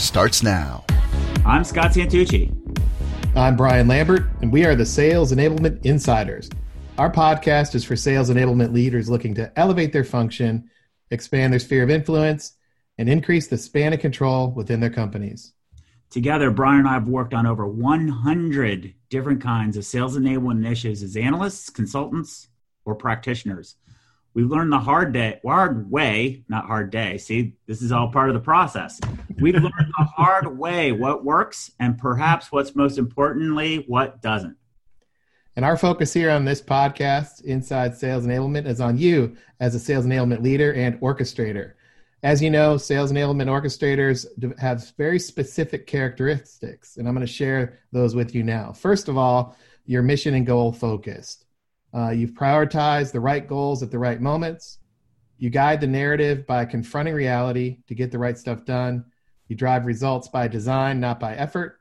starts now. I'm Scott Santucci. I'm Brian Lambert, and we are the Sales Enablement Insiders. Our podcast is for sales enablement leaders looking to elevate their function, expand their sphere of influence, and increase the span of control within their companies. Together, Brian and I have worked on over 100 different kinds of sales enablement initiatives as analysts, consultants, or practitioners. We've learned the hard day, hard way, not hard day. See, this is all part of the process. We've learned the hard way what works and perhaps what's most importantly, what doesn't. And our focus here on this podcast, Inside Sales Enablement, is on you as a sales enablement leader and orchestrator. As you know, sales enablement orchestrators have very specific characteristics, and I'm going to share those with you now. First of all, you're mission and goal focused. Uh, you've prioritized the right goals at the right moments. You guide the narrative by confronting reality to get the right stuff done. You drive results by design, not by effort.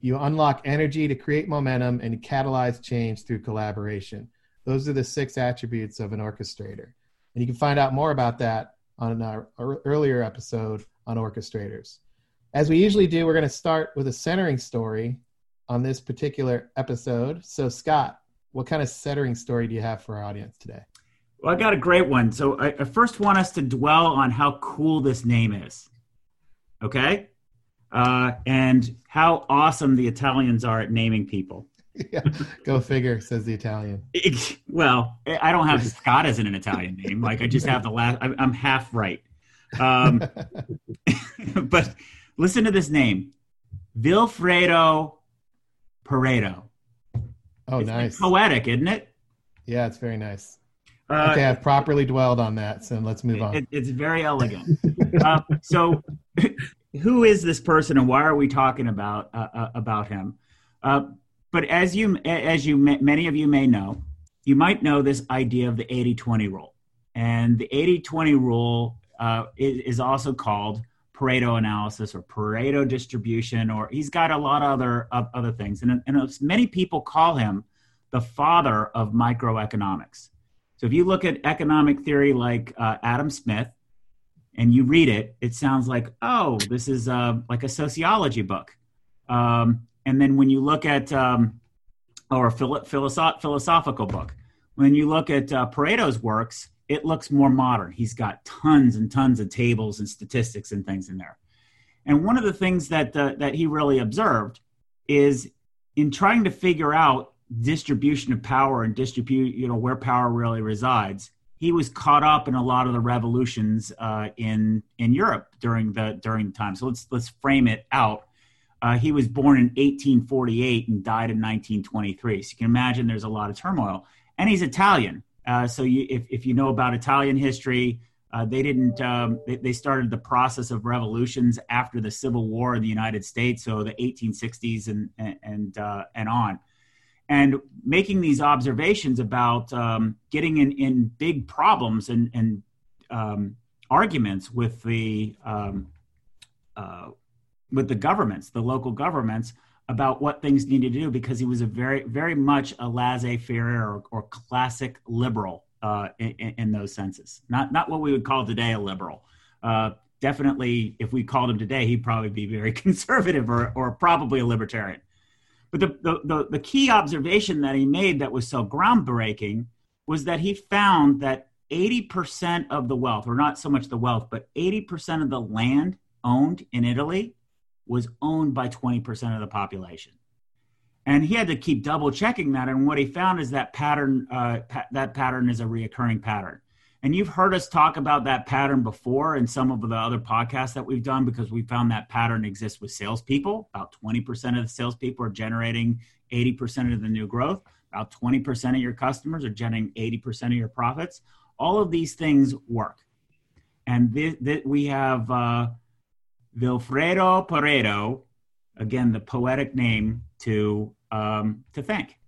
You unlock energy to create momentum and catalyze change through collaboration. Those are the six attributes of an orchestrator. And you can find out more about that on our earlier episode on orchestrators. As we usually do, we're going to start with a centering story on this particular episode. So, Scott, what kind of centering story do you have for our audience today? Well, I got a great one. So I, I first want us to dwell on how cool this name is. Okay? Uh, and how awesome the Italians are at naming people. yeah, go figure, says the Italian. It, well, I don't have Scott as an Italian name. Like I just have the last. I'm, I'm half right. Um, but listen to this name, Vilfredo Pareto. Oh, it's nice. poetic, isn't it? Yeah, it's very nice. Uh, okay, I've properly dwelled on that, so let's move on. It, it's very elegant. uh, so, who is this person, and why are we talking about uh, uh about him? Uh, but as you as you many of you may know, you might know this idea of the 80-20 rule, and the 80-20 rule uh, is, is also called Pareto analysis or Pareto distribution, or he's got a lot of other of other things. And, and many people call him the father of microeconomics. So if you look at economic theory like uh, Adam Smith, and you read it, it sounds like, oh, this is uh, like a sociology book. Um, and then when you look at um, or a philosoph- philosophical book, when you look at uh, Pareto's works, it looks more modern. He's got tons and tons of tables and statistics and things in there. And one of the things that uh, that he really observed is in trying to figure out distribution of power and distribute, you know, where power really resides. He was caught up in a lot of the revolutions uh, in in Europe during the during the time. So let's let's frame it out. Uh, he was born in 1848 and died in 1923. So you can imagine there's a lot of turmoil. And he's Italian, uh, so you, if, if you know about Italian history, uh, they didn't. Um, they, they, started the process of revolutions after the Civil War in the United States, so the 1860s and and uh, and on, and making these observations about um, getting in, in big problems and and um, arguments with the um, uh, with the governments, the local governments, about what things needed to do because he was a very, very much a laissez-faire or, or classic liberal uh, in, in, those senses. Not not what we would call today a liberal. Uh, definitely, if we called him today, he'd probably be very conservative or, or probably a libertarian. But the, the, the, the key observation that he made that was so groundbreaking was that he found that 80% of the wealth, or not so much the wealth, but 80% of the land owned in Italy was owned by 20% of the population. And he had to keep double checking that. And what he found is that pattern, uh, pa- that pattern is a reoccurring pattern. And you've heard us talk about that pattern before in some of the other podcasts that we've done because we found that pattern exists with salespeople. About 20% of the salespeople are generating 80% of the new growth. About 20% of your customers are generating 80% of your profits. All of these things work. And th- th- we have uh, Vilfredo Pareto, again, the poetic name to um, to thank.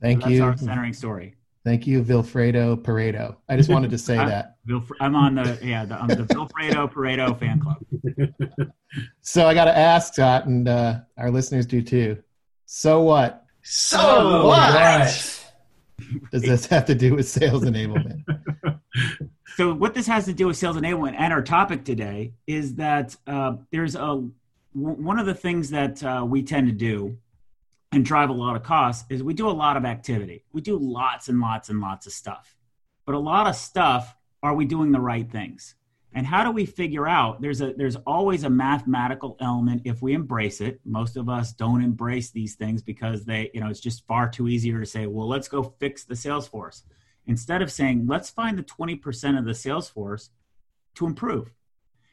Thank so that's you. our centering story. Thank you, Vilfredo Pareto. I just wanted to say that. Vilf- I'm on the yeah the, I'm the Vilfredo Pareto fan club. So I got to ask Scott, and uh, our listeners do too. So what So what? does this have to do with sales enablement? So what this has to do with sales enablement and our topic today is that uh, there's a w- one of the things that uh, we tend to do and drive a lot of costs is we do a lot of activity. We do lots and lots and lots of stuff. But a lot of stuff, are we doing the right things? And how do we figure out there's a there's always a mathematical element if we embrace it. Most of us don't embrace these things because they, you know, it's just far too easier to say, well, let's go fix the sales force. Instead of saying, let's find the 20% of the sales force to improve.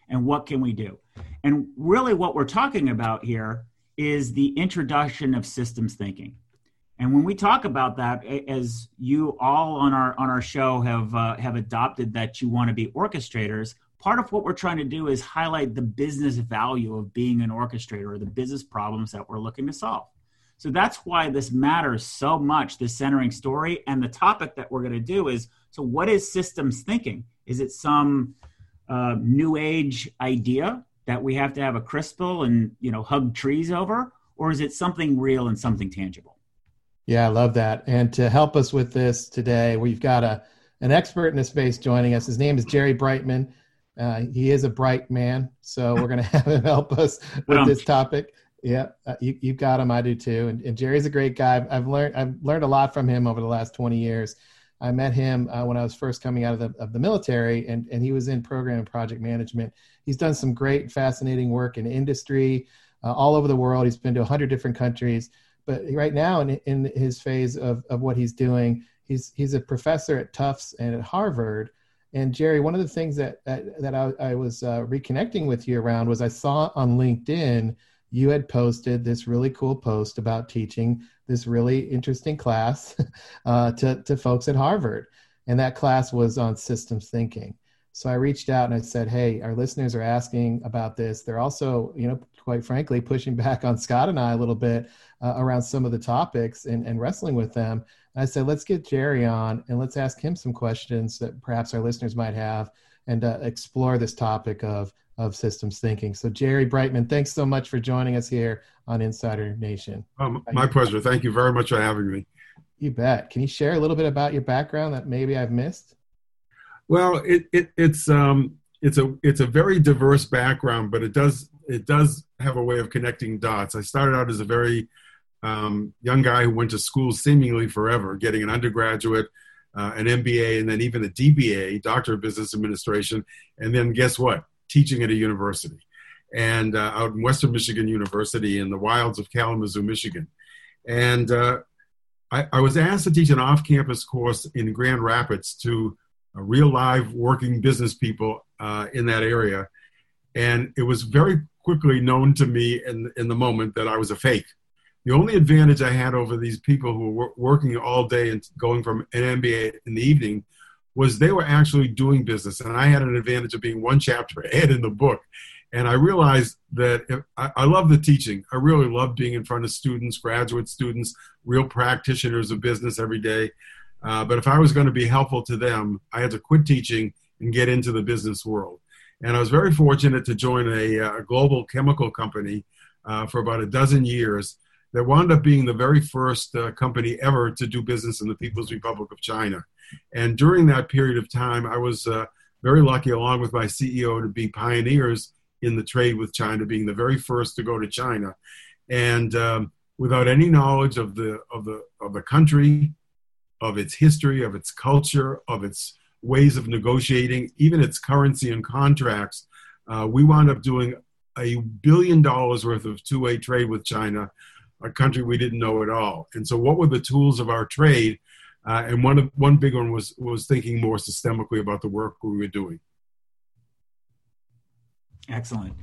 And what can we do? And really what we're talking about here is the introduction of systems thinking. And when we talk about that, as you all on our on our show have uh, have adopted that you want to be orchestrators, part of what we're trying to do is highlight the business value of being an orchestrator or the business problems that we're looking to solve. So that's why this matters so much, the centering story. And the topic that we're going to do is so, what is systems thinking? Is it some uh, new age idea that we have to have a crystal and you know hug trees over, or is it something real and something tangible? Yeah, I love that. And to help us with this today, we've got a an expert in the space joining us. His name is Jerry Brightman. Uh, he is a bright man, so we're going to have him help us with this topic. Yeah, uh, you you got him. I do too. And, and, Jerry's a great guy. I've learned I've learned a lot from him over the last twenty years. I met him uh, when I was first coming out of the of the military, and and he was in program and project management. He's done some great, fascinating work in industry uh, all over the world. He's been to hundred different countries. But right now, in in his phase of of what he's doing, he's he's a professor at Tufts and at Harvard. And Jerry, one of the things that that, that I, I was uh, reconnecting with you around was I saw on LinkedIn you had posted this really cool post about teaching this really interesting class uh, to, to folks at Harvard. And that class was on systems thinking. So I reached out and I said, Hey, our listeners are asking about this. They're also, you know, quite frankly, pushing back on Scott and I a little bit uh, around some of the topics and, and wrestling with them. And I said, let's get Jerry on and let's ask him some questions that perhaps our listeners might have and uh, explore this topic of of systems thinking. So, Jerry Brightman, thanks so much for joining us here on Insider Nation. Um, my pleasure. Thank you very much for having me. You bet. Can you share a little bit about your background that maybe I've missed? Well, it, it, it's um, it's a it's a very diverse background, but it does it does have a way of connecting dots. I started out as a very um, young guy who went to school seemingly forever, getting an undergraduate, uh, an MBA, and then even a DBA, Doctor of Business Administration. And then guess what? teaching at a university and uh, out in Western Michigan University in the wilds of Kalamazoo, Michigan. And uh, I, I, was asked to teach an off campus course in Grand Rapids to uh, real live working business people uh, in that area. And it was very quickly known to me in, in the moment that I was a fake. The only advantage I had over these people who were working all day and going from an MBA in the evening was they were actually doing business, and I had an advantage of being one chapter ahead in the book. And I realized that if, I, I love the teaching. I really love being in front of students, graduate students, real practitioners of business every day. Uh, but if I was going to be helpful to them, I had to quit teaching and get into the business world. And I was very fortunate to join a, uh, a global chemical company uh, for about a dozen years that wound up being the very first uh, company ever to do business in the People's Republic of China. And during that period of time, I was uh, very lucky, along with my CEO, to be pioneers in the trade with China, being the very first to go to China. And um, without any knowledge of the of the of the country, of its history, of its culture, of its ways of negotiating, even its currency and contracts, uh, we wound up doing a billion dollars worth of two-way trade with China, a country we didn't know at all. And so, what were the tools of our trade? Uh, and one one big one was was thinking more systemically about the work we were doing. Excellent.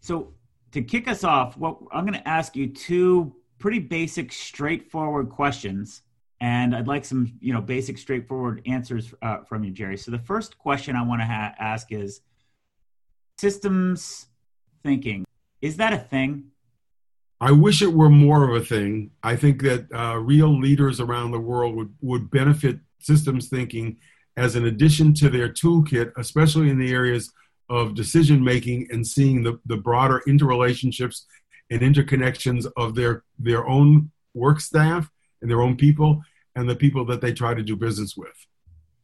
So to kick us off, what I'm going to ask you two pretty basic, straightforward questions, and I'd like some you know basic, straightforward answers uh, from you, Jerry. So the first question I want to ha- ask is systems thinking, is that a thing? I wish it were more of a thing. I think that uh, real leaders around the world would, would benefit systems thinking as an addition to their toolkit, especially in the areas of decision making and seeing the, the broader interrelationships and interconnections of their, their own work staff and their own people and the people that they try to do business with.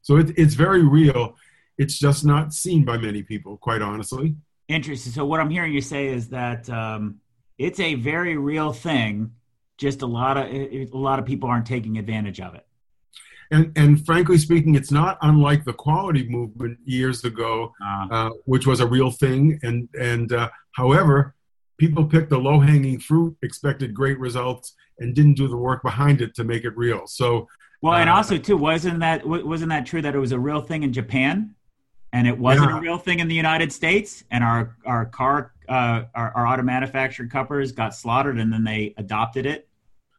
So it, it's very real. It's just not seen by many people, quite honestly. Interesting. So what I'm hearing you say is that um, it's a very real thing. Just a lot of a lot of people aren't taking advantage of it. And, and frankly speaking, it's not unlike the quality movement years ago, uh, uh, which was a real thing. And and uh, however, people picked the low hanging fruit, expected great results, and didn't do the work behind it to make it real. So, well, and uh, also too, wasn't that wasn't that true that it was a real thing in Japan, and it wasn't yeah. a real thing in the United States, and our our car uh, our, our auto manufactured cuppers got slaughtered, and then they adopted it.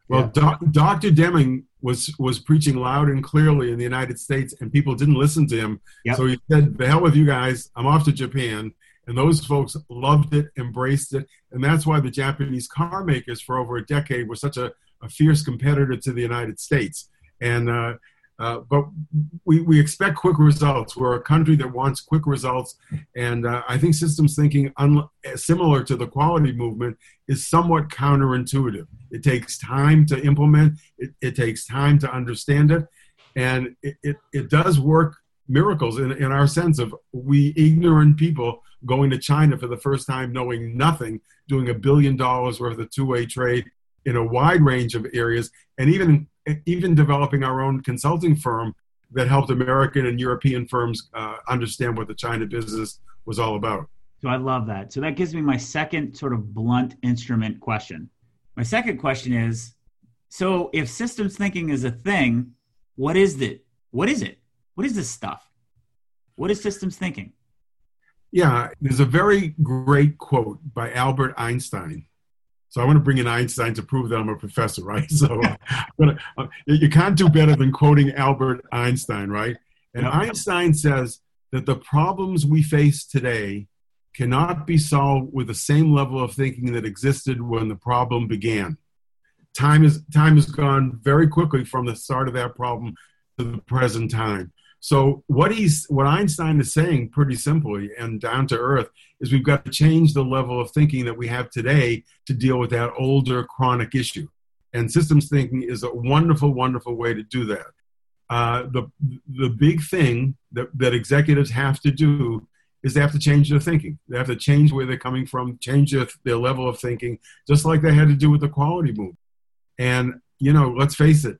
Well, yeah. doc, Dr. Deming was was preaching loud and clearly in the United States, and people didn't listen to him. Yep. So he said, "The hell with you guys! I'm off to Japan." And those folks loved it, embraced it, and that's why the Japanese car makers for over a decade were such a, a fierce competitor to the United States. And uh, uh, but we, we expect quick results. We're a country that wants quick results, and uh, I think systems thinking, un- similar to the quality movement, is somewhat counterintuitive. It takes time to implement. It, it takes time to understand it, and it, it, it does work miracles in, in our sense of we ignorant people going to China for the first time, knowing nothing, doing a billion dollars worth of two-way trade in a wide range of areas, and even even developing our own consulting firm that helped American and European firms uh, understand what the China business was all about. So I love that. So that gives me my second sort of blunt instrument question. My second question is so if systems thinking is a thing, what is it? What is it? What is this stuff? What is systems thinking? Yeah, there's a very great quote by Albert Einstein. So I want to bring in Einstein to prove that I'm a professor, right? So gonna, uh, you can't do better than quoting Albert Einstein, right? And Einstein says that the problems we face today cannot be solved with the same level of thinking that existed when the problem began. Time is time has gone very quickly from the start of that problem to the present time. So what he's what Einstein is saying pretty simply and down to earth is we've got to change the level of thinking that we have today to deal with that older chronic issue. And systems thinking is a wonderful, wonderful way to do that. Uh, the the big thing that, that executives have to do is they have to change their thinking. They have to change where they're coming from, change their, their level of thinking, just like they had to do with the quality move. And you know, let's face it,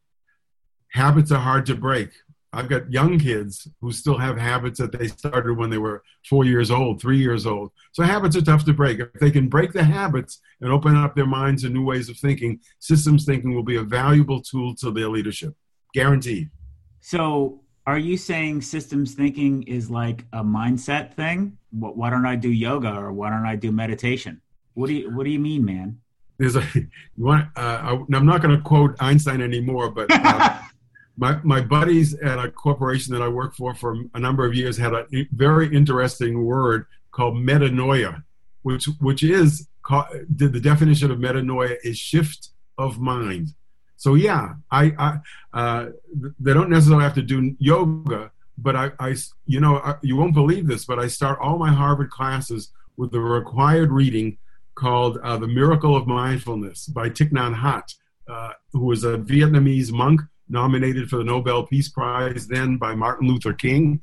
habits are hard to break. I've got young kids who still have habits that they started when they were four years old, three years old. So habits are tough to break. If they can break the habits and open up their minds to new ways of thinking, systems thinking will be a valuable tool to their leadership. Guaranteed. So are you saying systems thinking is like a mindset thing? Why don't I do yoga or why don't I do meditation? What do you What do you mean, man? There's a you want. Uh, I, am not going to quote Einstein anymore, but uh, my, my buddies at a corporation that I worked for for a number of years had a very interesting word called metanoia, which which is the definition of metanoia is shift of mind. So yeah, I, I uh, they don't necessarily have to do yoga, but I, I you know I, you won't believe this, but I start all my Harvard classes with the required reading called uh, "The Miracle of Mindfulness" by Thich Nhat Hanh, uh, a Vietnamese monk nominated for the Nobel Peace Prize then by Martin Luther King.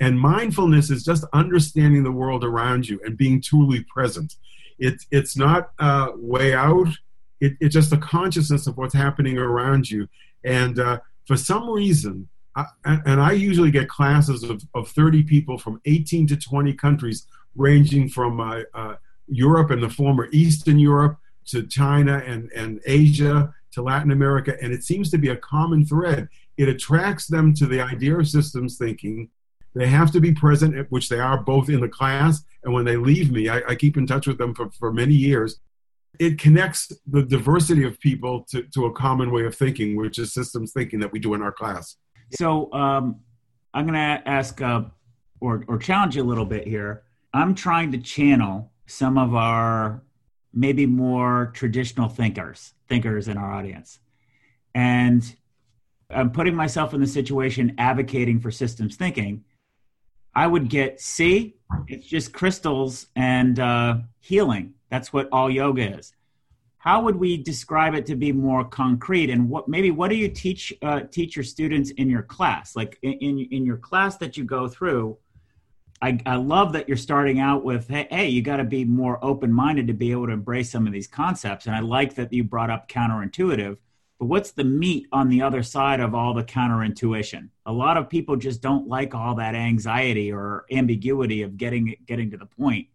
And mindfulness is just understanding the world around you and being truly present. It, it's not uh, way out, it, it's just a consciousness of what's happening around you. And uh, for some reason, I, and I usually get classes of, of 30 people from 18 to 20 countries, ranging from uh, uh Europe and the former Eastern Europe to China and, and Asia to Latin America, and it seems to be a common thread. It attracts them to the idea of systems thinking. They have to be present, which they are both in the class and when they leave me. I, I keep in touch with them for, for many years. It connects the diversity of people to, to a common way of thinking, which is systems thinking that we do in our class. So um, I'm going to ask uh, or, or challenge you a little bit here. I'm trying to channel some of our maybe more traditional thinkers, thinkers in our audience. And I'm putting myself in the situation advocating for systems thinking. I would get, see, it's just crystals and uh, healing. That's what all yoga is. How would we describe it to be more concrete? And what maybe what do you teach uh, teach your students in your class? Like in in your class that you go through, I, I love that you're starting out with hey, hey you got to be more open minded to be able to embrace some of these concepts. And I like that you brought up counterintuitive. But what's the meat on the other side of all the counterintuition? A lot of people just don't like all that anxiety or ambiguity of getting getting to the point.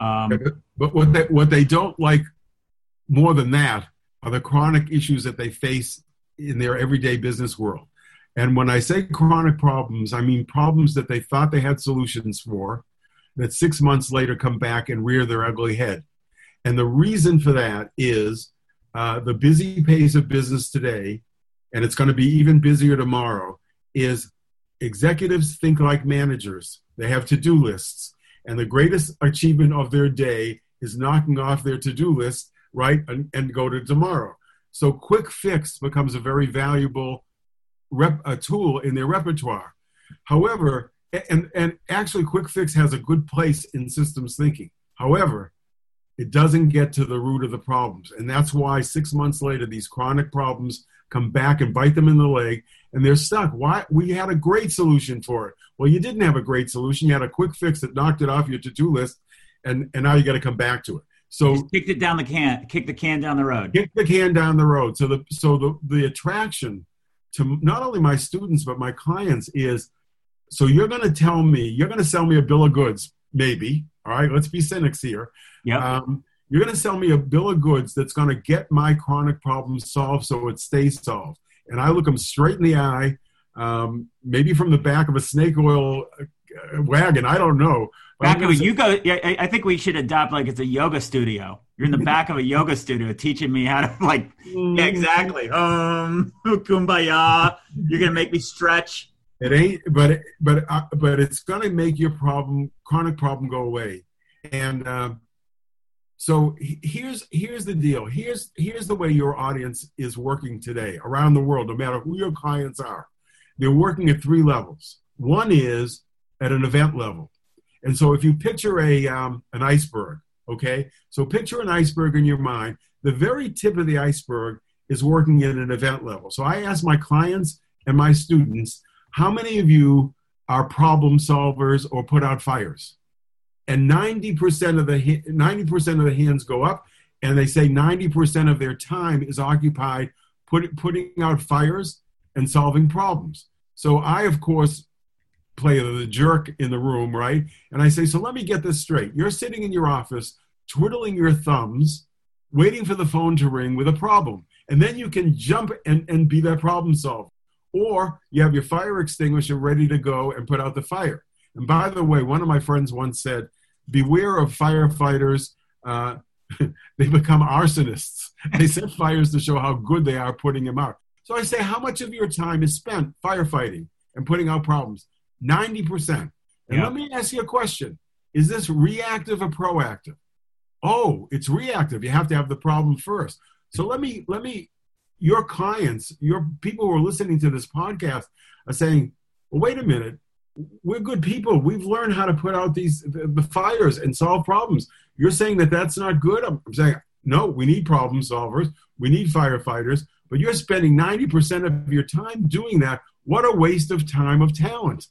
Um, but what they what they don't like more than that are the chronic issues that they face in their everyday business world. And when I say chronic problems, I mean problems that they thought they had solutions for, that six months later come back and rear their ugly head. And the reason for that is uh, the busy pace of business today, and it's going to be even busier tomorrow, is executives think like managers. They have to do lists. And the greatest achievement of their day is knocking off their to do list, right, and, and go to tomorrow. So quick fix becomes a very valuable rep, a tool in their repertoire. However, and, and actually, quick fix has a good place in systems thinking. However, it doesn't get to the root of the problems. And that's why six months later, these chronic problems come back and bite them in the leg and they're stuck. Why? We had a great solution for it. Well, you didn't have a great solution. You had a quick fix that knocked it off your to do list, and, and now you got to come back to it. So Just kicked it down the can, kick the can down the road. Kick the can down the road. So the so the the attraction to not only my students but my clients is so you're going to tell me you're going to sell me a bill of goods maybe all right? Let's be cynics here. Yeah um, you're going to sell me a bill of goods that's going to get my chronic problem solved so it stays solved. And i look them straight in the eye um, maybe from the back of a snake oil wagon i don't know back of a, you go yeah, i think we should adopt like it's a yoga studio you're in the back of a yoga studio teaching me how to like yeah, exactly. Um, kumbaya. You're gonna make me stretch. It ain't, but but uh, but it's gonna make your problem, chronic problem, go away. And uh, so here's here's the deal. Here's here's the way your audience is working today around the world. No matter who your clients are, they're working at three levels. One is at an event level, and so if you picture a um, an iceberg, Okay, so picture an iceberg in your mind. The very tip of the iceberg is working at an event level. So I ask my clients and my students, how many of you are problem solvers or put out fires? And 90% of the 90% of the hands go up, and they say 90% of their time is occupied put, putting out fires and solving problems. So I, of course, play the jerk in the room, right? And I say, so let me get this straight. You're sitting in your office, twiddling your thumbs, waiting for the phone to ring with a problem. And then you can jump and, and be that problem solver. Or you have your fire extinguisher ready to go and put out the fire. And by the way, one of my friends once said, beware of firefighters. Uh, they become arsonists. They set fires to show how good they are putting them out. So I say, how much of your time is spent firefighting and putting out problems? 90%. And let me ask you a question Is this reactive or proactive? Oh, it's reactive. You have to have the problem first. So let me, let me, your clients, your people who are listening to this podcast are saying, well, wait a minute. We're good people. We've learned how to put out these the, fires and solve problems. You're saying that that's not good. I'm, I'm saying no. We need problem solvers. We need firefighters. But you're spending 90% of your time doing that. What a waste of time of talent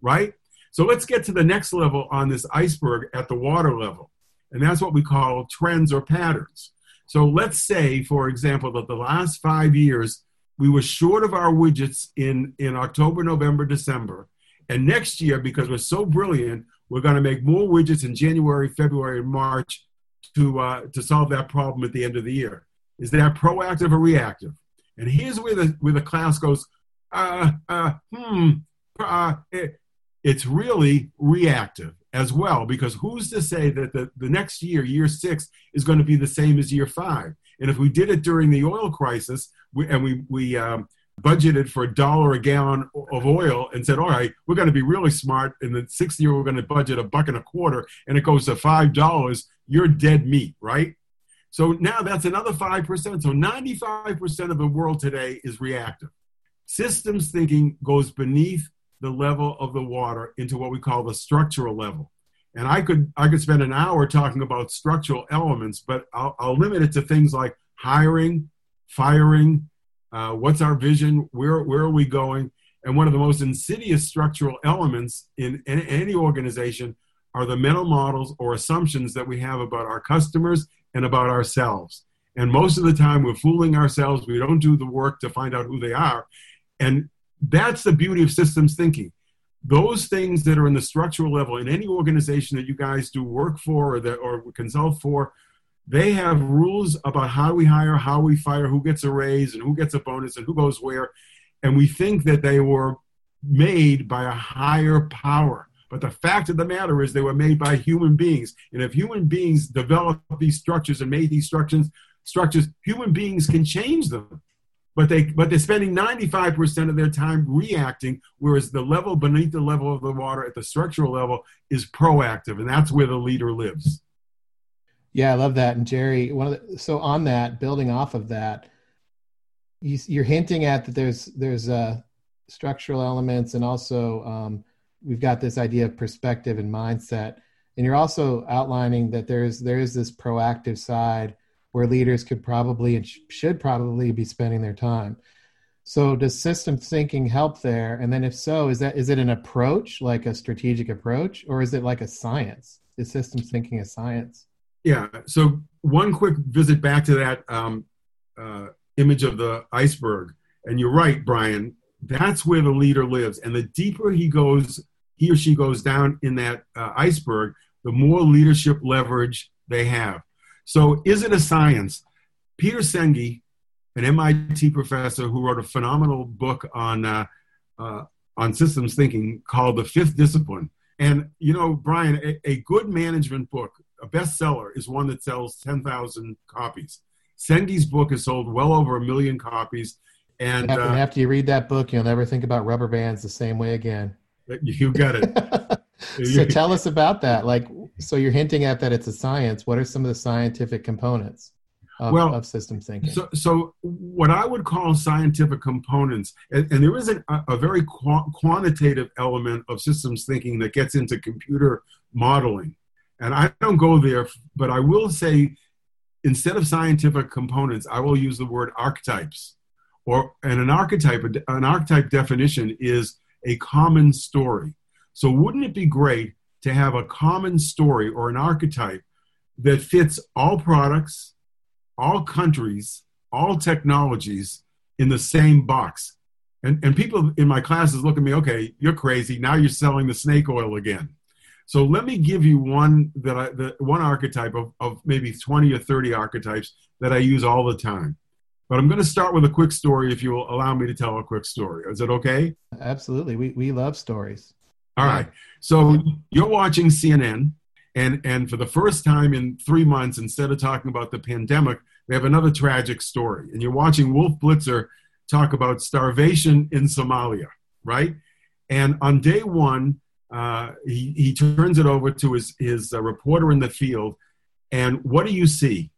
right? So let's get to the next level on this iceberg at the water level. And that's what we call trends or patterns. So let's say, for example, that the last five years, we were short of our widgets in, in October, November, December. And next year, because we're so brilliant, we're going to make more widgets in January, February, and March to, uh, to solve that problem at the end of the year. Is that proactive or reactive? And here's where the, where the class goes, uh, uh, hmm, uh, it, it's really reactive as well because who's to say that the, the next year year six is going to be the same as year five and if we did it during the oil crisis we, and we, we um, budgeted for a dollar a gallon of oil and said all right we're going to be really smart in the sixth year we're going to budget a buck and a quarter and it goes to five dollars you're dead meat, right? So now that's another 5%. So 95% of the world today is reactive. Systems thinking goes beneath the level of the water into what we call the structural level. And I could I could spend an hour talking about structural elements, but I'll, I'll limit it to things like hiring, firing, uh, what's our vision, where where are we going, and one of the most insidious structural elements in, in any organization are the mental models or assumptions that we have about our customers and about ourselves. And most of the time, we're fooling ourselves. We don't do the work to find out who they are. And that's the beauty of systems thinking. Those things that are in the structural level in any organization that you guys do work for or that or consult for, they have rules about how we hire, how we fire, who gets a raise, and who gets a bonus, and who goes where. And we think that they were made by a higher power. But the fact of the matter is, they were made by human beings. And if human beings develop these structures and made these structures, structures, human beings can change them but they but they're spending 95% of their time reacting whereas the level beneath the level of the water at the structural level is proactive and that's where the leader lives. Yeah i love that. And jerry one of the, so on that building off of that you, are hinting at that there's there's uh, structural elements and also um, we've got this idea of perspective and mindset. And you're also outlining that there's there is this proactive side where leaders could probably and should probably be spending their time. So does system thinking help there? And then if so, is that is it an approach like a strategic approach or is it like a science? Is systems thinking a science? Yeah. So one quick visit back to that um, uh, image of the iceberg, and you're right, Brian. That's where the leader lives, and the deeper he goes, he or she goes down in that uh, iceberg, the more leadership leverage they have. So, is it a science? Peter Senge, an MIT professor who wrote a phenomenal book on uh, uh, on systems thinking called The Fifth Discipline. And you know, Brian, a, a good management book, a bestseller, is one that sells ten thousand copies. Senge's book has sold well over a million copies. And after, uh, after you read that book, you'll never think about rubber bands the same way again. You got it. so tell us about that. Like, so you're hinting at that it's a science. What are some of the scientific components of, well, of systems thinking? So, so what I would call scientific components, and, and there is a, a very qu- quantitative element of systems thinking that gets into computer modeling. And I don't go there, but I will say, instead of scientific components, I will use the word archetypes. Or and an archetype, an archetype definition is a common story. So, wouldn't it be great to have a common story or an archetype that fits all products, all countries, all technologies in the same box? And, and people in my classes look at me, okay, you're crazy. Now you're selling the snake oil again. So let me give you one that I, the, one archetype of, of maybe 20 or 30 archetypes that I use all the time. But I'm going to start with a quick story if you will allow me to tell a quick story. Is it okay? Absolutely. We, we love stories. All right. So you're watching CNN, and and for the first time in three months, instead of talking about the pandemic, they have another tragic story. And you're watching Wolf Blitzer talk about starvation in Somalia, right? And on day one, uh, he he turns it over to his his uh, reporter in the field, and what do you see?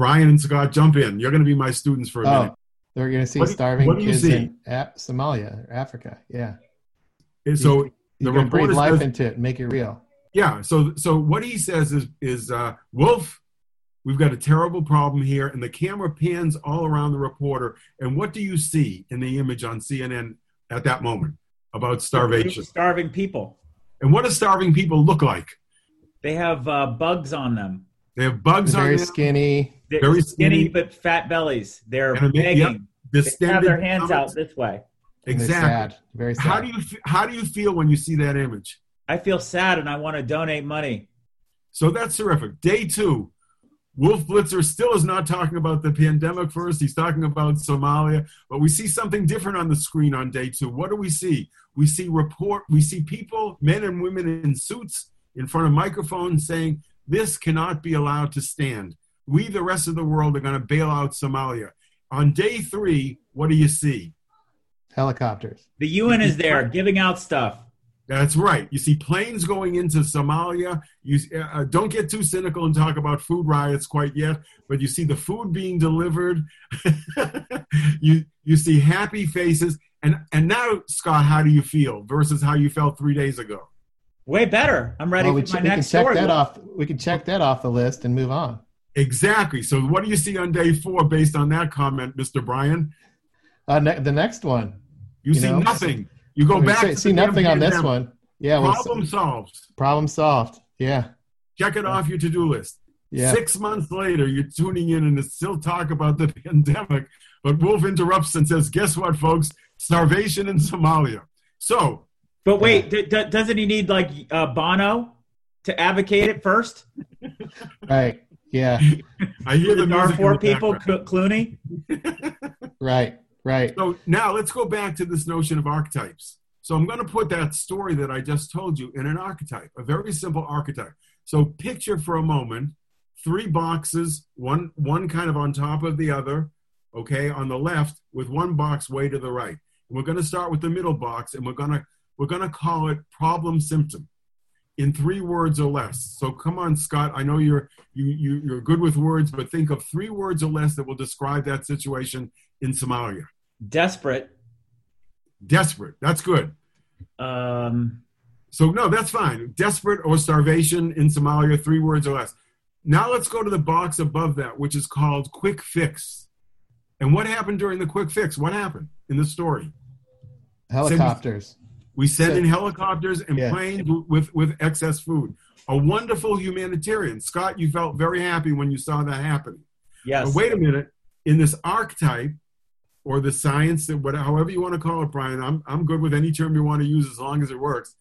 Brian and Scott, jump in. You're going to be my students for a oh, minute. They're going to see what starving kids in Somalia, Africa. Yeah. And so you, the reporter breathe life says, into it, make it real. Yeah. So so what he says is is uh, Wolf, we've got a terrible problem here, and the camera pans all around the reporter. And what do you see in the image on CNN at that moment about starvation? Starving people. And what do starving people look like? They have uh, bugs on them. They have bugs They're on very them. skinny. They're very skinny, skinny, but fat bellies. They're begging. Yep, they have their hands out this way. Exactly. Sad. Very sad. How do you how do you feel when you see that image? I feel sad and I want to donate money. So that's terrific. Day two, Wolf Blitzer still is not talking about the pandemic first. He's talking about Somalia, but we see something different on the screen on day two. What do we see? We see report. We see people, men and women in suits, in front of microphones, saying this cannot be allowed to stand. We, the rest of the world, are going to bail out Somalia. On day three, what do you see? Helicopters. The UN is there giving out stuff. That's right. You see planes going into Somalia. You uh, don't get too cynical and talk about food riots quite yet, but you see the food being delivered. you you see happy faces, and and now, Scott, how do you feel versus how you felt three days ago? Way better. I'm ready Well, we, for ch- my we can check story. that off. We can check that off the list and move on. Exactly. So, what do you see on day four based on that comment, Mr. Brian? Uh, ne- the next one. You, You see know, nothing. You go We back. see, to see the nothing on this pandemic. one. Yeah, well, Problem solved. problem solved. Yeah, Check it off your to-do list. yeah. Six months later, you're tuning in and it's still talk about the pandemic. But Wolf interrupts and says, "Guess what, folks? Starvation in Somalia." So But wait, d- d- doesn't he need like uh, Bono to advocate it first? Right. Yeah. I hear the The music in Darfur people, background. Clooney. Right. Right. So now let's go back to this notion of archetypes. So I'm going to put that story that I just told you in an archetype, a very simple archetype. So picture for a moment three boxes, one one kind of on top of the other, okay, on the left with one box way to the right. And we're going to start with the middle box and we're going to we're going to call it problem symptom in three words or less. So come on Scott, I know you're you, you you're good with words, but think of three words or less that will describe that situation in Somalia. Desperate. Desperate. That's good. Um, So no, that's fine. Desperate or starvation in Somalia, three words or less. Now let's go to the box above that, which is called quick fix. And what happened during the quick fix? What happened in the story? Helicopters. We send So- in helicopters and Yeah. planes with with excess food. A wonderful humanitarian. Scott, you felt very happy when you saw that happening. yes. But wait a minute. In this archetype, or the science, that what, however you want to call it, Brian, I'm, I'm good with any term you want to use as long as it works.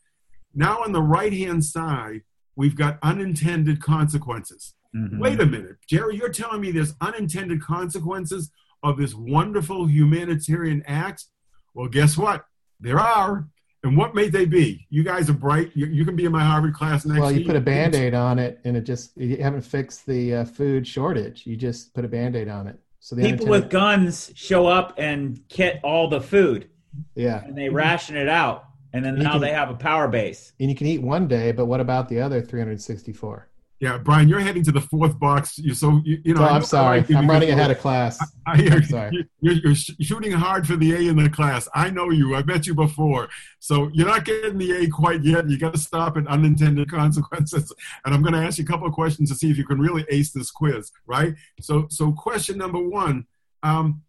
Now, on the right hand side, we've got unintended consequences. Mhm. Wait a minute, Jerry, you're telling me there's unintended consequences of this wonderful humanitarian act? Well, guess what? There are. And what may they be? You guys are bright. You, you can be in my Harvard class next Well, you week. put a band aid on it and it just, you haven't fixed the uh, food shortage. You just put a band aid on it. So the People unintended- with guns show up and kit all the food, yeah. and they ration it out, and then You now can- they have a power base. And you can eat one day, but what about the other 364? Yeah, Brian, you're heading to the fourth box. You're so you, you know. Oh, I know I'm sorry. I'm running ahead of class. I hear I'm sorry. you- You're, you're shooting hard for the A in the class. I know you. I met you before. So you're not getting the A quite yet. You got to stop at unintended consequences. And I'm going to ask you a couple of questions to see if you can really ace this quiz, right? So, so question number one: um,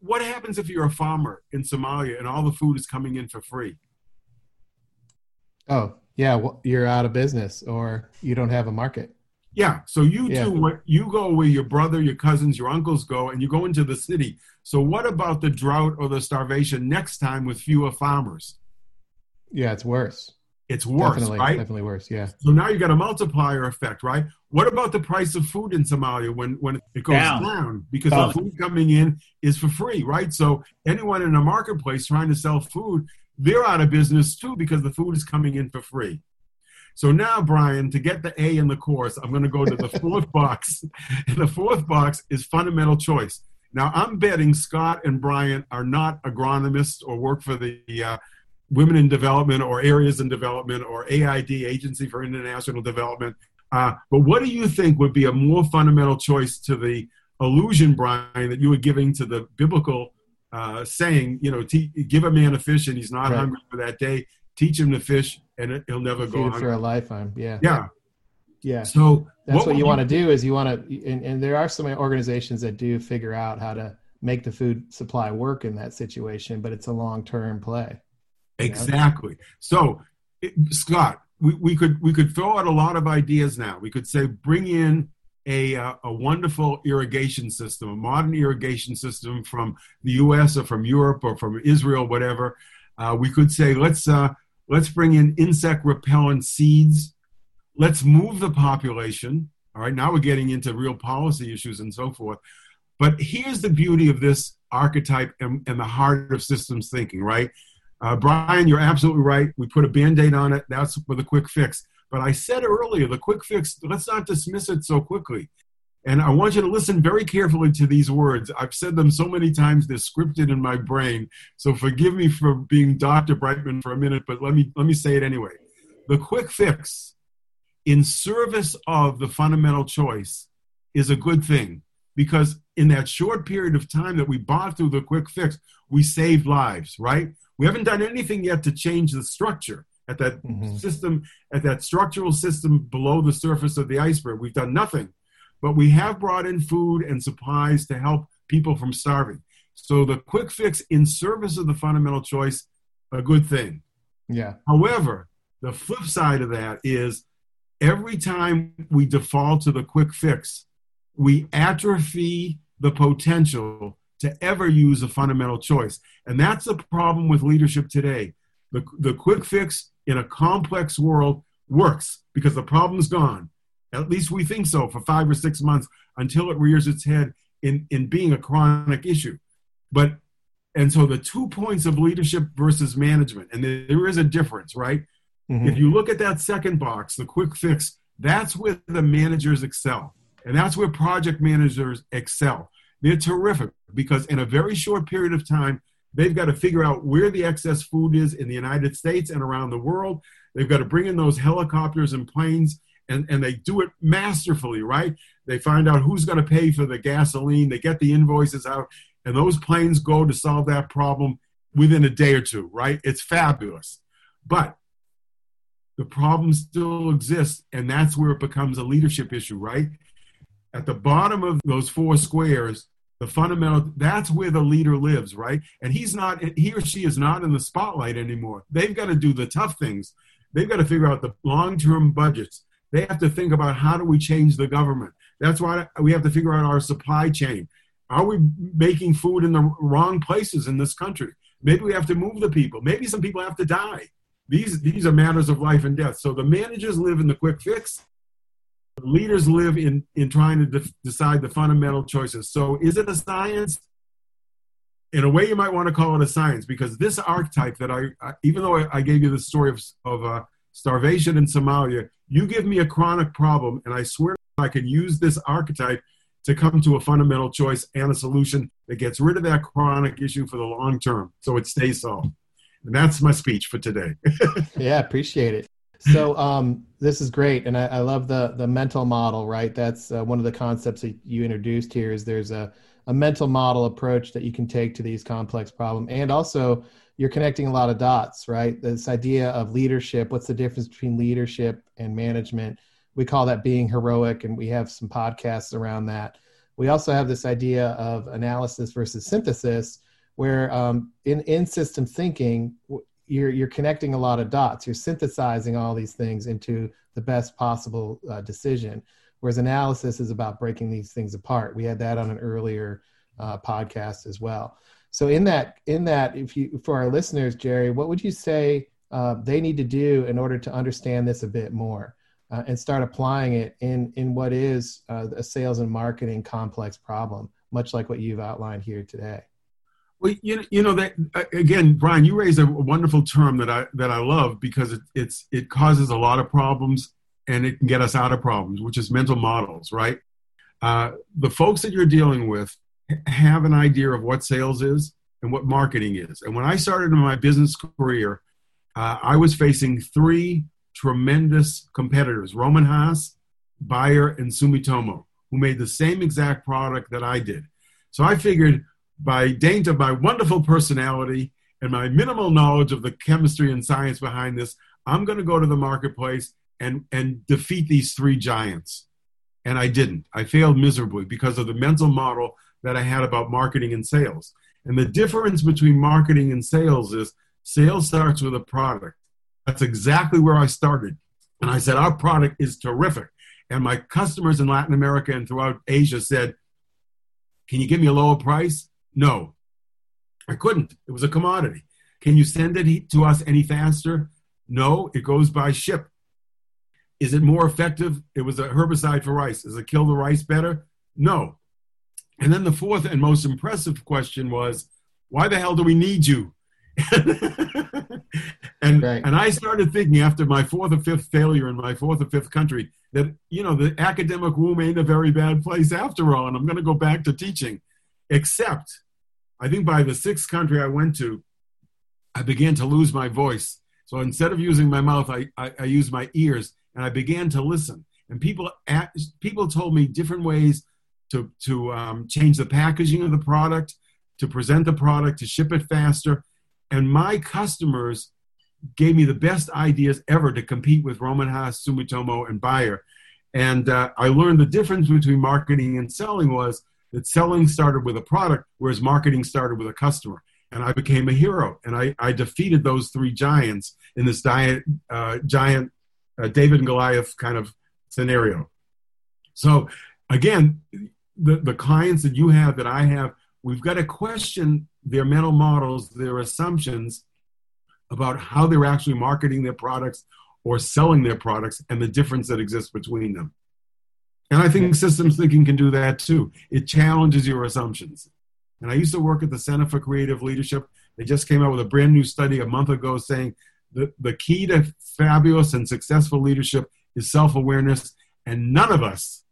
What happens if you're a farmer in Somalia and all the food is coming in for free? Oh, yeah. Well, you're out of business or you don't have a market. Yeah. So you Yeah. do what you go where your brother, your cousins, your uncles go, and you go into the city. So what about the drought or the starvation next time with fewer farmers? Yeah, it's worse. It's worse, definitely, right? definitely worse. Yeah. So now you got a multiplier effect, right? What about the price of food in Somalia when, when it goes Down. down? Because Down. the food coming in is for free, right? So anyone in a marketplace trying to sell food, they're out of business too because the food is coming in for free. So now, Brian, to get the A in the course, I'm going to go to the fourth box. And the fourth box is fundamental choice. Now, I'm betting Scott and Brian are not agronomists or work for the uh, Women in Development or Areas in Development or AID, Agency for International Development. Uh, but what do you think would be a more fundamental choice to the illusion, Brian, that you were giving to the biblical uh, saying, you know, te- give a man a fish and he's not Right. hungry for that day. Teach him to fish and he'll never go it for a lifetime. Yeah. Yeah. Yeah. So That's what, would you want to do is you want to, and, and there are some organizations that do figure out how to make the food supply work in that situation, but it's a long-term play. Exactly. So, it, Scott, we, we could we could throw out a lot of ideas now. We could say bring in a uh, a wonderful irrigation system, a modern irrigation system from the U.S. or from Europe or from Israel, whatever. Uh, we could say let's uh, let's bring in insect repellent seeds. Let's move the population. All right, now we're getting into real policy issues and so forth. But here's the beauty of this archetype and, and the heart of systems thinking, right? Uh, Brian, you're absolutely right. We put a band aid on it. That's for the quick fix. But I said earlier, the quick fix, let's not dismiss it so quickly. And I want you to listen very carefully to these words. I've said them so many times, they're scripted in my brain. So forgive me for being Dr. Brightman for a minute, but let me, let me say it anyway. The quick fix in service of the fundamental choice is a good thing because in that short period of time that we bought through the quick fix, we saved lives, right? We haven't done anything yet to change the structure at that mm-hmm. system, at that structural system below the surface of the iceberg. We've done nothing, but we have brought in food and supplies to help people from starving. So the quick fix in service of the fundamental choice, a good thing. Yeah. However, the flip side of that is every time we default to the quick fix, we atrophy the potential to ever use a fundamental choice. And that's the problem with leadership today. The, the quick fix in a complex world works because the problem's gone. At least we think so for five or six months until it rears its head in, in being a chronic issue. But and so the two points of leadership versus management, and there is a difference, right? Mm-hmm. If you look at that second box, the quick fix, that's where the managers excel. And that's where project managers excel. They're terrific because in a very short period of time, they've got to figure out where the excess food is in the United States and around the world. They've got to bring in those helicopters and planes, and, and they do it masterfully, right? They find out who's going to pay for the gasoline, they get the invoices out, and those planes go to solve that problem within a day or two, right? It's fabulous. But the problem still exists, and that's where it becomes a leadership issue, right? At the bottom of those four squares, the fundamental that's where the leader lives right? And he's not he or she is not in the spotlight anymore. They've got to do the tough things. They've got to figure out the long-term budgets. They have to think about how do we change the government. That's why we have to figure out our supply chain. Are we making food in the wrong places in this country? Maybe we have to move the people. Maybe some people have to die. These these are matters of life and death. So the managers live in the quick fix leaders live in in trying to de- decide the fundamental choices. So is it a science? In a way you might want to call it a science because this archetype that i, I even though I, I, gave you the story of, of uh, starvation in somalia you give me a chronic problem and i swear i can use this archetype to come to a fundamental choice and a solution that gets rid of that chronic issue for the long term so it stays solved. And that's my speech for today. Yeah appreciate it so um, this is great, and I, I, love the the mental model. Right, that's uh, one of the concepts that you introduced here. Is there's a a mental model approach that you can take to these complex problems, and also you're connecting a lot of dots. Right, this idea of leadership. What's the difference between leadership and management? We call that being heroic, and we have some podcasts around that. We also have this idea of analysis versus synthesis, where um, in in system thinking you're you're connecting a lot of dots. You're synthesizing all these things into the best possible uh, decision. Whereas analysis is about breaking these things apart. We had that on an earlier uh, podcast as well. So in that in that, if you for our listeners, Jerry, what would you say uh, they need to do in order to understand this a bit more uh, and start applying it in in what is uh, a sales and marketing complex problem, much like what you've outlined here today? Well, you know, you know that again, Brian, you raise a wonderful term that I that I love because it, it's it causes a lot of problems and it can get us out of problems, which is mental models, right? Uh, the folks that you're dealing with have an idea of what sales is and what marketing is. And when I started in my business career, uh, I was facing three tremendous competitors: Rohm and Haas, Bayer, and Sumitomo, who made the same exact product that I did. So I figured by dint of my wonderful personality and my minimal knowledge of the chemistry and science behind this, I'm going to go to the marketplace and, and defeat these three giants. And I didn't. I failed miserably because of the mental model that I had about marketing and sales. And the difference between marketing and sales is sales starts with a product. That's exactly where I started. And I said, Our product is terrific. And my customers in Latin America and throughout Asia said, Can you give me a lower price? No, I couldn't. It was a commodity. Can you send it to us any faster? No, it goes by ship. Is it more effective? It was a herbicide for rice. Does it kill the rice better? No. And then the fourth and most impressive question was, why the hell do we need you? And Right. and I started thinking after my fourth or fifth failure in my fourth or fifth country that you know the academic womb ain't a very bad place after all, and I'm going to go back to teaching. Except, I think by the sixth country I went to, I began to lose my voice. So instead of using my mouth, I, I, I used my ears, and I began to listen. And people people told me different ways to to um, change the packaging of the product, to present the product, to ship it faster. And my customers gave me the best ideas ever to compete with Rohm and Haas, Sumitomo, and Bayer. And uh, I learned the difference between marketing and selling was that selling started with a product, whereas marketing started with a customer. And I became a hero, and I, I defeated those three giants in this uh, giant uh, David and Goliath kind of scenario. So again, the, the clients that you have, that I have, we've got to question their mental models, their assumptions about how they're actually marketing their products or selling their products and the difference that exists between them. And I think systems thinking can do that too. It challenges your assumptions. And I used to work at the Center for Creative Leadership. They just came out with a brand new study a month ago saying the, the key to fabulous and successful leadership is self awareness. And none of us,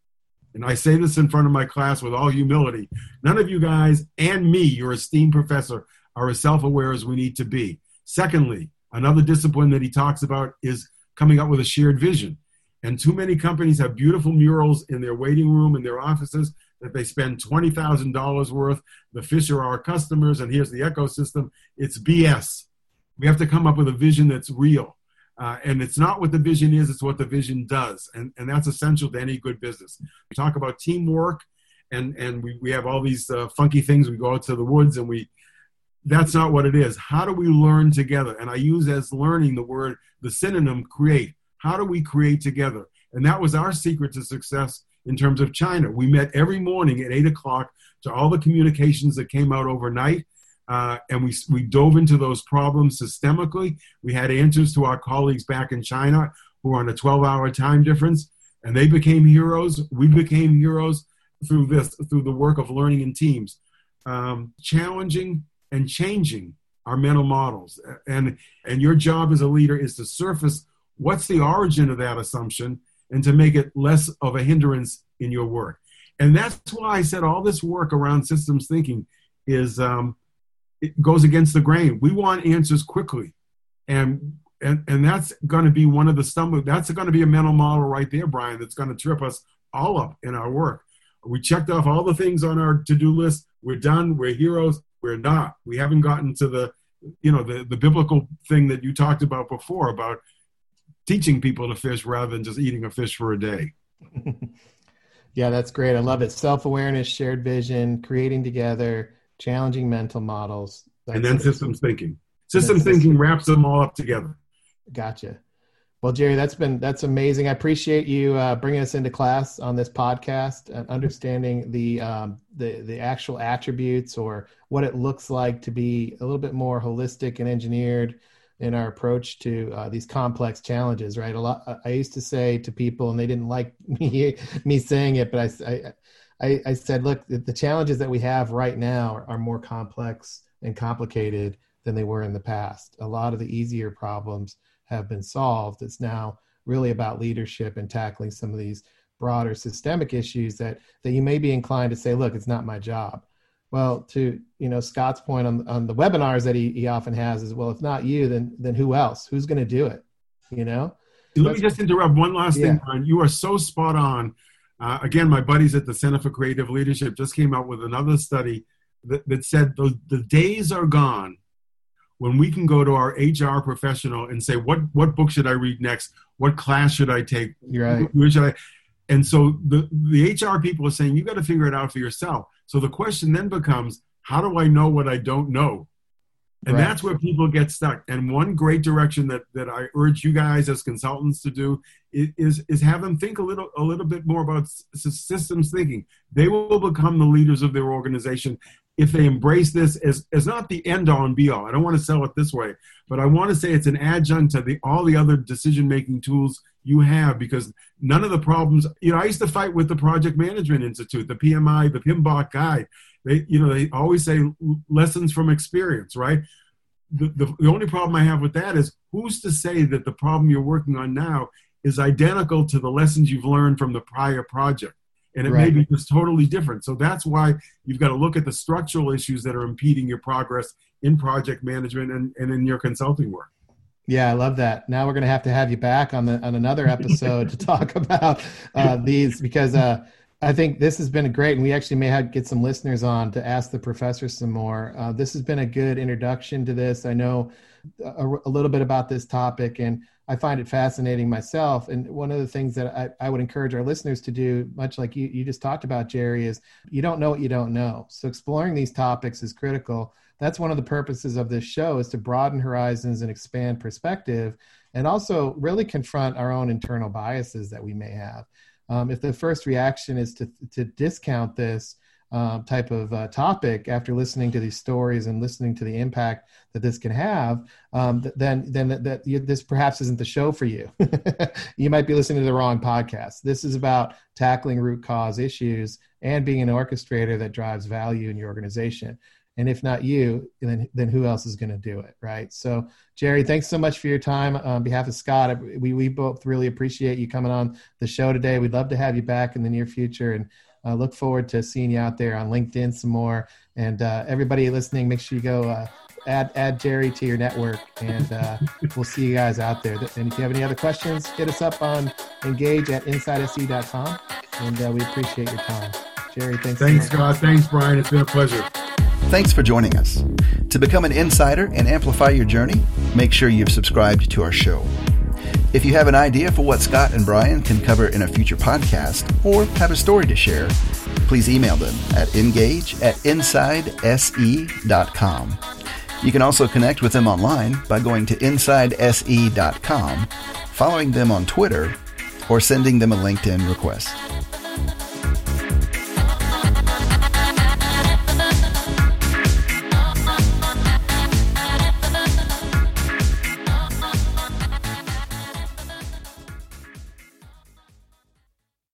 and I say this in front of my class with all humility, none of you guys and me, your esteemed professor, are as self aware as we need to be. Secondly, another discipline that he talks about is coming up with a shared vision. And too many companies have beautiful murals in their waiting room in their offices that they spend $20,000 worth. The fish are our customers, and here's the ecosystem. It's BS. We have to come up with a vision that's real. Uh, and it's not what the vision is, it's what the vision does. And, and that's essential to any good business. We talk about teamwork, and, and we, we have all these uh, funky things. We go out to the woods and we, that's not what it is. How do we learn together? And I use as learning the word, the synonym create. How do we create together? And that was our secret to success in terms of China. We met every morning at eight o'clock to all the communications that came out overnight. Uh, and we, we dove into those problems systemically. We had answers to our colleagues back in China who were on a 12 hour time difference, and they became heroes. We became heroes through this, through the work of learning in teams. Um, challenging and changing our mental models. And, and your job as a leader is to surface what's the origin of that assumption and to make it less of a hindrance in your work. And that's why I said all this work around systems thinking is um, it goes against the grain. We want answers quickly, and and and that's going to be one of the stumbling. That's going to be a mental model right there, Brian. That's going to trip us all up in our work. We checked off all the things on our to-do list. We're done. We're heroes. We're not. We haven't gotten to the, you know, the the biblical thing that you talked about before about teaching people to fish rather than just eating a fish for a day. yeah, that's great. I love it. Self awareness, shared vision, creating together, challenging mental models. That's and then systems thinking. Systems thinking wraps them all up together. Gotcha. Well, Jerry, that's been that's amazing. I appreciate you uh, bringing us into class on this podcast and understanding the um, the the actual attributes or what it looks like to be a little bit more holistic and engineered in our approach to uh, these complex challenges. Right. A lot. I used to say to people, and they didn't like me me saying it, but I I, I said, look, the challenges that we have right now are, are more complex and complicated than they were in the past. A lot of the easier problems have been solved. It's now really about leadership and tackling some of these broader systemic issues that that you may be inclined to say, look, it's not my job. Well, to you know Scott's point on on the webinars that he, he often has is, well, if not you, then then who else? Who's going to do it? You know. Let me just interrupt one last Yeah. thing, Brian. You are so spot on. Uh, again, my buddies at the Center for Creative Leadership just came out with another study that, that said the, the days are gone when we can go to our HR professional and say, what, what book should I read next? What class should I take? Right. Where should I? And so the, the HR people are saying, you got to figure it out for yourself. So the question then becomes, how do I know what I don't know? And Right. that's where people get stuck. And one great direction that, that I urge you guys as consultants to do is, is have them think a little a little bit more about systems thinking. They will become the leaders of their organization if they embrace this as, as not the end all and be all. I don't want to sell it this way, but I want to say it's an adjunct to the all the other decision making tools you have because none of the problems. You know, I used to fight with the Project Management Institute, the PMI, the PMBOK guy. They, you know, they always say lessons from experience, right? the, the, the only problem I have with that is who's to say that the problem you're working on now is identical to the lessons you've learned from the prior project? And it right. may be just totally different. So that's why you've got to look at the structural issues that are impeding your progress in project management and, and in your consulting work. Yeah, I love that. Now we're going to have to have you back on the on another episode to talk about uh, these because uh, I think this has been great, and we actually may have get some listeners on to ask the professor some more. Uh, this has been a good introduction to this. I know a, a, little bit about this topic, and I find it fascinating myself. And one of the things that I, I would encourage our listeners to do, much like you, you just talked about, Jerry, is you don't know what you don't know. So exploring these topics is critical. That's one of the purposes of this show is to broaden horizons and expand perspective, and also really confront our own internal biases that we may have um, if the first reaction is to to discount this um, type of uh, topic after listening to these stories and listening to the impact that this can have, um, then then that, that you, this perhaps isn't the show for you. you might be listening to the wrong podcast. This is about tackling root cause issues and being an orchestrator that drives value in your organization and if not you then then who else is going to do it right? So jerry thanks so much for your time on behalf of scott. We, we both really appreciate you coming on the show today. We'd love to have you back in the near future and uh, look forward to seeing you out there on linkedin some more. And uh, everybody listening make sure you go uh, add add jerry to your network and uh, we'll see you guys out there. And if you have any other questions hit us up on engage at insidese.com and uh, we appreciate your time. Jerry thanks thanks scott. Thanks brian. It's been a pleasure Thanks for joining us. To become an insider and amplify your journey, make sure you've subscribed to our show. If you have an idea for what Scott and Brian can cover in a future podcast or have a story to share, please email them at engage at insidese.com. You can also connect with them online by going to insidese.com, following them on Twitter, or sending them a LinkedIn request.